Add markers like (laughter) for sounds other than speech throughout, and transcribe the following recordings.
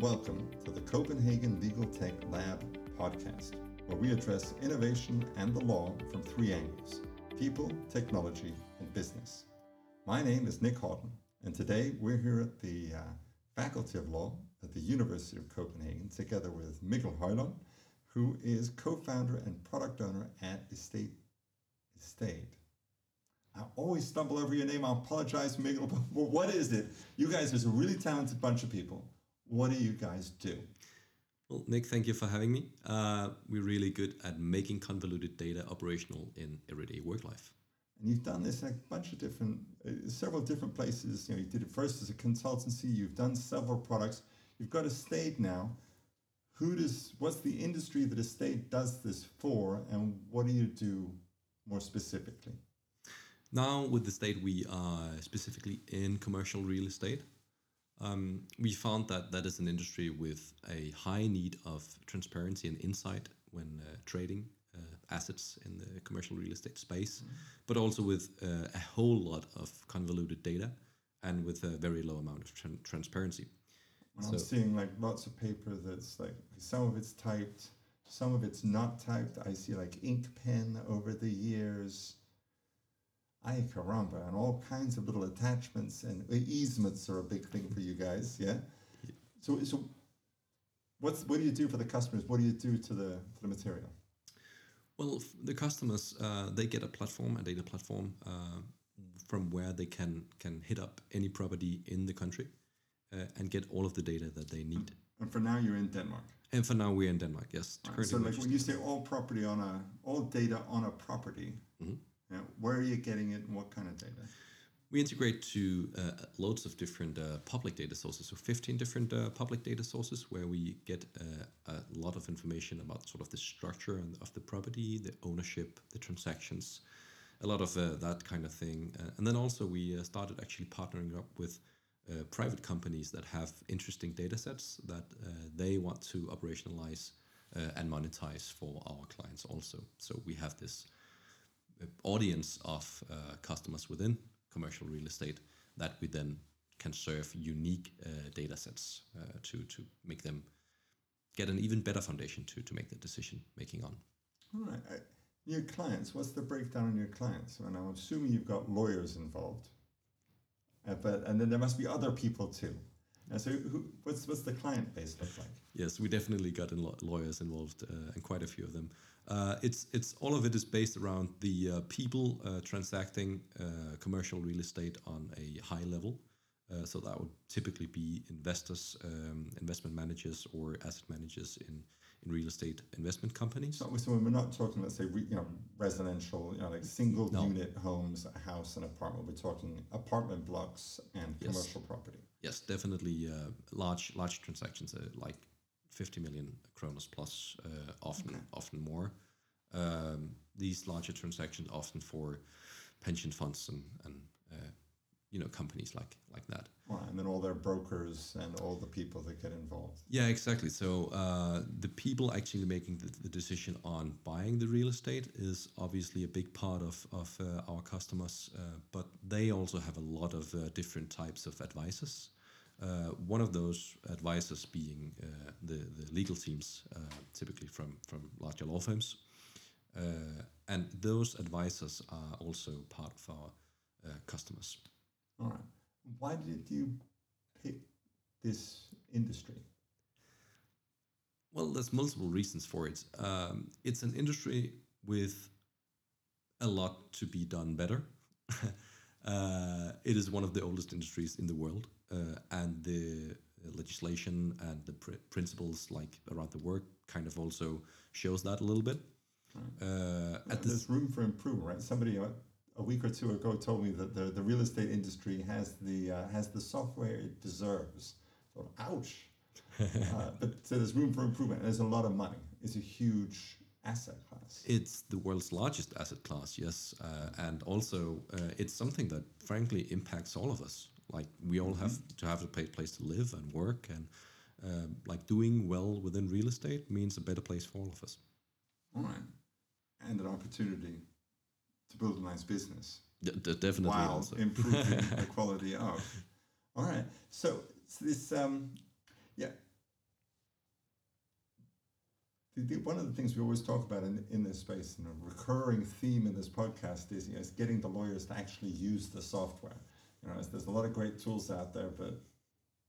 welcome to the Copenhagen Legal Tech Lab podcast, where we address innovation and the law from three angles people, technology, and business. My name is Nick Hawtin, and today we're here at the uh, Faculty of Law at the University of Copenhagen together with Mikkel Højland, who is co founder and product owner at Estaid. Estaid. I always stumble over your name. I apologize, Mikkel, (laughs) but what is it? You guys are a really talented bunch of people. What do you guys do? Well, Nick, thank you for having me. Uh, we're really good at making convoluted data operational in everyday work life. And you've done this in a bunch of different, uh, several different places. You know, you did it first as a consultancy. You've done several products. You've got Estaid now. Who does? What's the industry that Estaid does this for, and what do you do more specifically? Now, with the state, we are specifically in commercial real estate. Um, we found that that is an industry with a high need of transparency and insight when uh, trading uh, assets in the commercial real estate space, mm-hmm. but also with uh, a whole lot of convoluted data and with a very low amount of tra- transparency. So, I'm seeing like lots of paper that's like some of it's typed, some of it's not typed. I see like ink pen over the years ay caramba, and all kinds of little attachments and easements are a big thing for you guys, yeah. So, so what's what do you do for the customers? What do you do to the to the material? Well, the customers uh, they get a platform, a data platform, uh, from where they can can hit up any property in the country uh, and get all of the data that they need. And for now, you're in Denmark. And for now, we're in Denmark. Yes. Right. So, like when you say all property on a all data on a property. Mm-hmm yeah. Where are you getting it and what kind of data? We integrate to uh, loads of different uh, public data sources, so 15 different uh, public data sources where we get uh, a lot of information about sort of the structure of the property, the ownership, the transactions, a lot of uh, that kind of thing. Uh, and then also we started actually partnering up with private companies that have interesting data sets that they want to operationalize and monetize for our clients also. So we have this audience of uh, customers within commercial real estate that we then can serve unique uh, data sets uh, to to make them get an even better foundation to to make the decision making on. All right. Your clients, what's the breakdown on your clients? And I'm assuming you've got lawyers involved, uh, but and then there must be other people too. And so, who, what's what's the client base look like? Yes, we definitely got in lawyers involved, uh, and quite a few of them. Uh, it's it's all of it is based around the uh, people uh, transacting uh, commercial real estate on a high level. Uh, so that would typically be investors, um, investment managers, or asset managers in, in real estate investment companies. So, so we're not talking, let's say, you know, residential, you know, like single no. unit homes, a house, and apartment. We're talking apartment blocks and yes. commercial property. Yes, definitely uh, large large transactions, uh, like 50 million kronos plus, uh, often okay. often more. Um, these larger transactions often for pension funds and and uh, you know companies like like that. And then all their brokers and all the people that get involved. Yeah exactly. So uh, the people actually making the, the, decision on buying the real estate is obviously a big part of, of uh, our customers uh, but they also have a lot of uh, different types of advisors uh, one of those advisors being uh, the, the legal teams typically from, from larger law firms. And those advisors are also part of our customers all right. Why did you pick this industry? Well, there's multiple reasons for it. Um, it's an industry with a lot to be done better. (laughs) uh, it is one of the oldest industries in the world, uh, and the legislation and the pr- principles like around the work kind of also shows that a little bit. Right. Uh, there's room for improvement, right? Somebody uh, a week or two ago told me that the, the real estate industry has the uh, has the software it deserves. So, ouch. (laughs) uh, but so there's room for improvement. There's a lot of money. It's a huge asset class. It's the world's largest asset class, yes, uh, and also uh, it's something that frankly impacts all of us. Like we all mm-hmm. have to have a place to live and work, and uh, like doing well within real estate means a better place for all of us. All right, and an opportunity to build a nice business. D- definitely, while also. improving the (laughs) quality of. All right, so, so this, um, yeah, the, the, one of the things we always talk about in, in this space, and a recurring theme in this podcast is, you know, is getting the lawyers to actually use the software. You know, there's a lot of great tools out there, but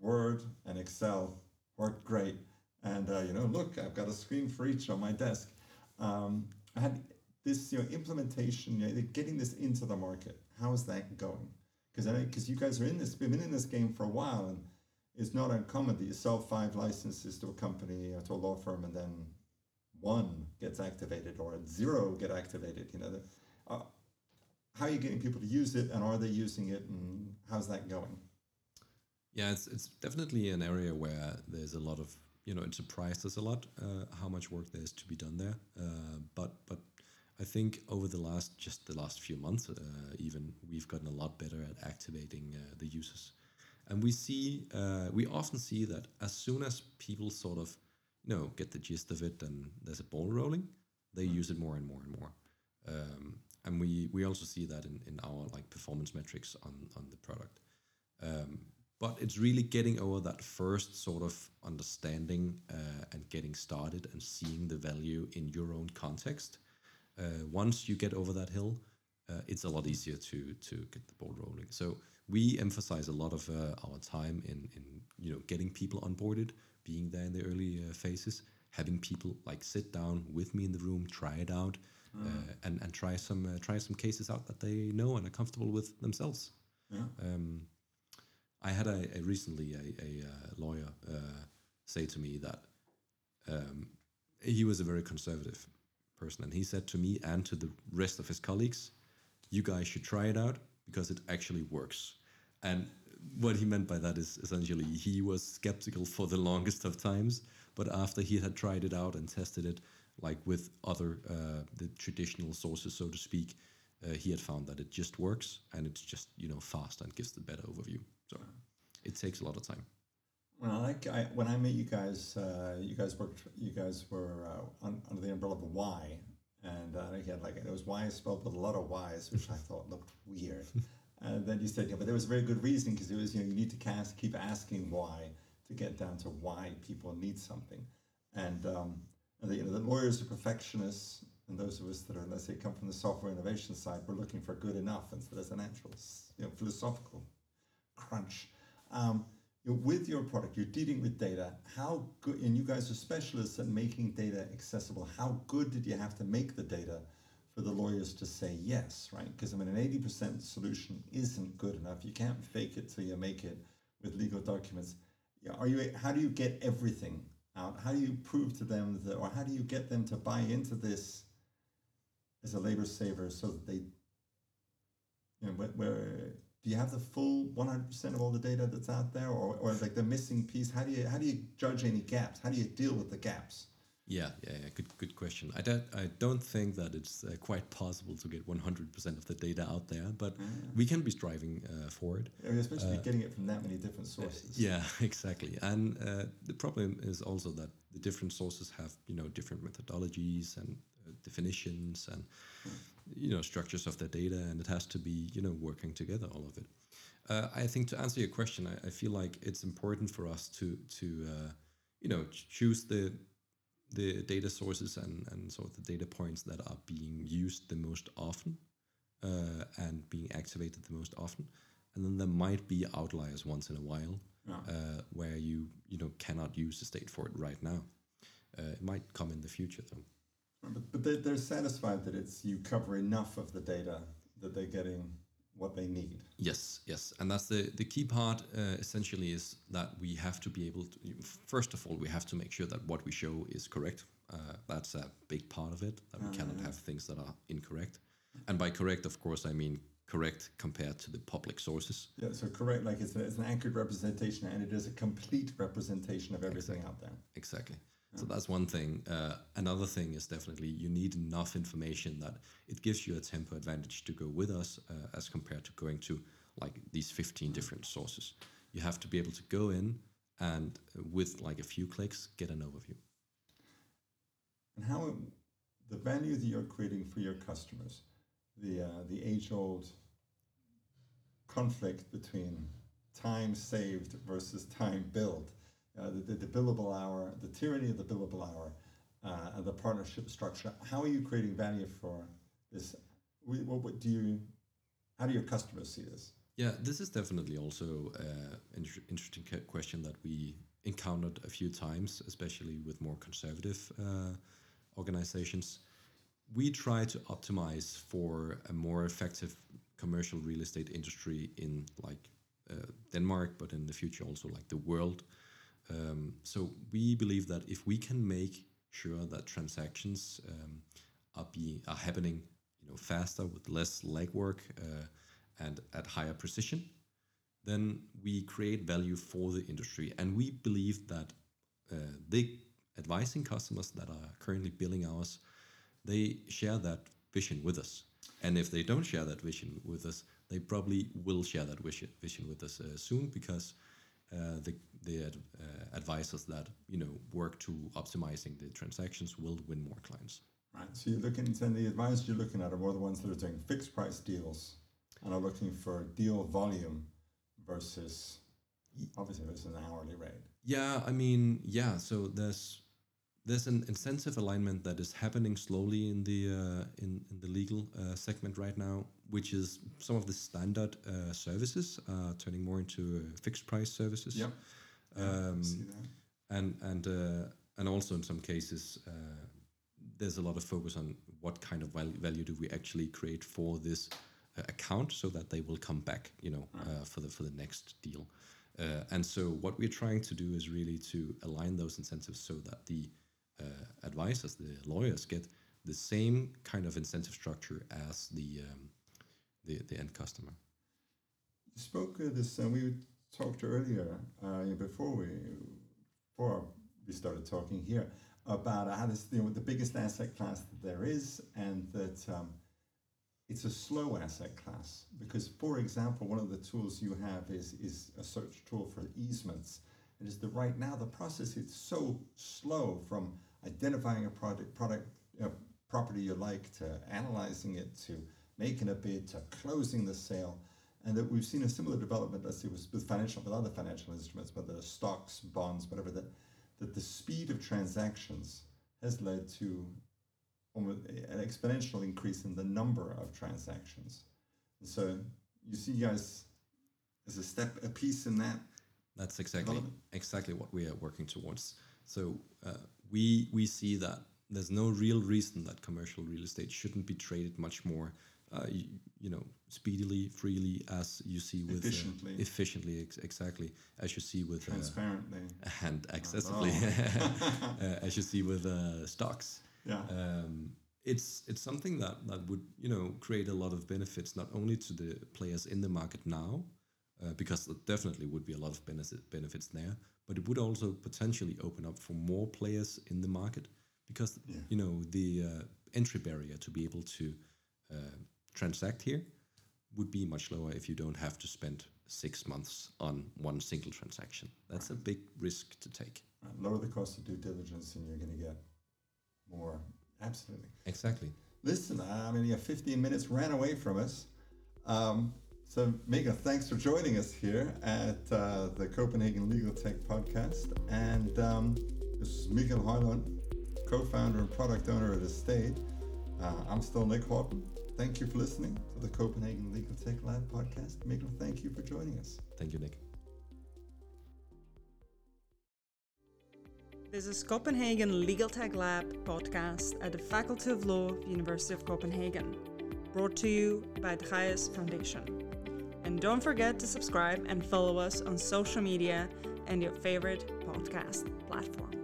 Word and Excel work great. And uh, you know, look, I've got a screen for each on my desk. Um, I had this, you know, implementation, you know, getting this into the market. How is that going? Because because you guys are in this, been in this game for a while, and it's not uncommon that you sell five licenses to a company or to a law firm, and then one gets activated or zero get activated. You know, the, uh, how are you getting people to use it, and are they using it, and how's that going? Yeah, it's it's definitely an area where there's a lot of you know it surprised us a lot uh, how much work there is to be done there. Uh, but but I think over the last just the last few months, uh, even we've gotten a lot better at activating uh, the users, and we see uh, we often see that as soon as people sort of you know get the gist of it and there's a ball rolling, they mm. use it more and more and more. Um, and we we also see that in, in our like performance metrics on on the product. Um, but it's really getting over that first sort of understanding uh, and getting started and seeing the value in your own context. Uh, once you get over that hill, uh, it's a lot easier to to get the ball rolling. So we emphasize a lot of uh, our time in in you know getting people onboarded, being there in the early uh, phases, having people like sit down with me in the room, try it out, mm. and and try some try some cases out that they know and are comfortable with themselves. Yeah. Um, I had a, a recently a, a uh, lawyer uh, say to me that um, he was a very conservative person, and he said to me and to the rest of his colleagues, "You guys should try it out because it actually works." And what he meant by that is essentially he was skeptical for the (laughs) longest of times, but after he had tried it out and tested it, like with other uh, the traditional sources, so to speak, uh, he had found that it just works and it's just you know fast and gives the better overview. So it takes a lot of time. When I I, when I met you guys, uh, you guys worked. You guys were uh, un, under the umbrella of Y, and uh, had like it was Y spelled with a lot of Y's, which I thought looked weird. (laughs) and then you said, yeah, but there was a very good reason because it was you know you need to cast, keep asking why to get down to why people need something, and um, and the, you know the lawyers are perfectionists, and those of us that are let's say come from the software innovation side, we're looking for good enough, and so there's an actual you know philosophical crunch. Um, you know, with your product, you're dealing with data. How good, and you guys are specialists at making data accessible. How good did you have to make the data for the lawyers to say yes, right? Because I mean, an 80% solution isn't good enough. You can't fake it till you make it with legal documents. Are you? How do you get everything out? How do you prove to them that, or how do you get them to buy into this as a labor saver so that they, you know, where do you have the full 100% of all the data that's out there or, or like the missing piece? How do you how do you judge any gaps? How do you deal with the gaps? Yeah yeah, yeah. good good question. I don't i don't think that it's uh, quite possible to get 100% of the data out there but yeah. we can be striving uh, for it. Yeah, especially uh, getting it from that many different sources. yeah (laughs) exactly. And uh, the problem is also that the different sources have you know different methodologies and uh, definitions and hmm you know structures of the data and it has to be you know working together all of it. Uh, i think to answer your question I, I, feel like it's important for us to to uh, you know choose the the data sources and and sort of the data points that are being used the most often uh, and being activated the most often. And then there might be outliers once in a while yeah. Uh, where you you know cannot use the state for it right now. Uh, it might come in the future though but, but they, they're satisfied that it's you cover enough of the data that they're getting what they need. Yes, yes, and that's the the key part. Uh, essentially, is that we have to be able to. First of all, we have to make sure that what we show is correct. Uh, that's a big part of it. That we uh, cannot yeah. have things that are incorrect. And by correct, of course, I mean correct compared to the public sources. Yeah, so correct, like it's, a, it's an accurate representation, and it is a complete representation of everything exactly. out there. Exactly. So that's one thing. Uh, another thing is definitely you need enough information that it gives you a tempo advantage to go with us uh, as compared to going to like these 15 different sources. You have to be able to go in and uh, with like a few clicks get an overview. And how the value that you're creating for your customers, the uh, the age old conflict between time saved versus time billed uh, the, the, billable hour, the tyranny of the billable hour. uh, and the partnership structure. How are you creating value for this? What, what do you? How do your customers see this? Yeah, this is definitely also uh, an inter- interesting question that we encountered a few times, especially with more conservative uh, organizations. We try to optimize for a more effective commercial real estate industry in like uh, Denmark, but in the future also like the world. Um, so we believe that if we can make sure that transactions um, are being are happening, you know, faster with less legwork uh, and at higher precision, then we create value for the industry. And we believe that uh, the advising customers that are currently billing ours, they share that vision with us. And if they don't share that vision with us, they probably will share that vision, with us uh, soon because the the uh, advisors that you know work to optimizing the transactions will win more clients. Right. So you're looking, and the advisors you're looking at are more the ones that are doing fixed price deals and are looking for deal volume versus obviously there's an hourly rate. Yeah, I mean, yeah. So there's there's an incentive alignment that is happening slowly in the uh, in, in the legal uh, segment right now, which is some of the standard uh, services uh, turning more into uh, fixed price services. Um, and and uh, and also in some cases, there's a lot of focus on what kind of value, value do we actually create for this account, so that they will come back, you know, right. for the for the next deal. and so what we're trying to do is really to align those incentives so that the uh, advisors, the lawyers, get the same kind of incentive structure as the um, the, the end customer. You spoke uh, this, and we talked earlier uh, before we before we started talking here about how this you know the biggest asset class that there is, and that um, it's a slow asset class because, for example, one of the tools you have is is a search tool for easements. It is that right now the process is so slow from identifying a product, product uh, property you like, to analyzing it, to making a bid, to closing the sale, and that we've seen a similar development, let's say, with financial, with other financial instruments, whether it's stocks, bonds, whatever, that, that the speed of transactions has led to almost an exponential increase in the number of transactions. And so you see guys as a step, a piece in that. That's exactly exactly what we are working towards. So uh, we we see that there's no real reason that commercial real estate shouldn't be traded much more, uh, you, you, know, speedily, freely, as you see with efficiently, uh, efficiently, ex- exactly, as you see with uh, transparently (laughs) and accessibly, (laughs) (laughs) uh, as you see with uh, stocks. Yeah. Um, it's it's something that that would you know create a lot of benefits not only to the players in the market now, uh, because there definitely would be a lot of benefit, benefits there, but it would also potentially open up for more players in the market because yeah. you know the uh, entry barrier to be able to uh, transact here would be much lower if you don't have to spend six months on one single transaction. That's a big risk to take. Right. Lower the cost of due diligence, and you're going to get more. Absolutely. Exactly. Listen, I mean, yeah, 15 minutes ran away from us. Um, so, Mika, thanks for joining us here at uh, the Copenhagen Legal Tech Podcast. And um, this is Mikael Højland, co founder and product owner of Estaid. Uh, I'm still Nick Hawtin. Thank you for listening to the Copenhagen Legal Tech Lab podcast. Mikael, thank you for joining us. Thank you, Nick. This is Copenhagen Legal Tech Lab podcast at the Faculty of Law University of Copenhagen, brought to you by the Gaius Foundation. And don't forget to subscribe and follow us on social media and your favorite podcast platform.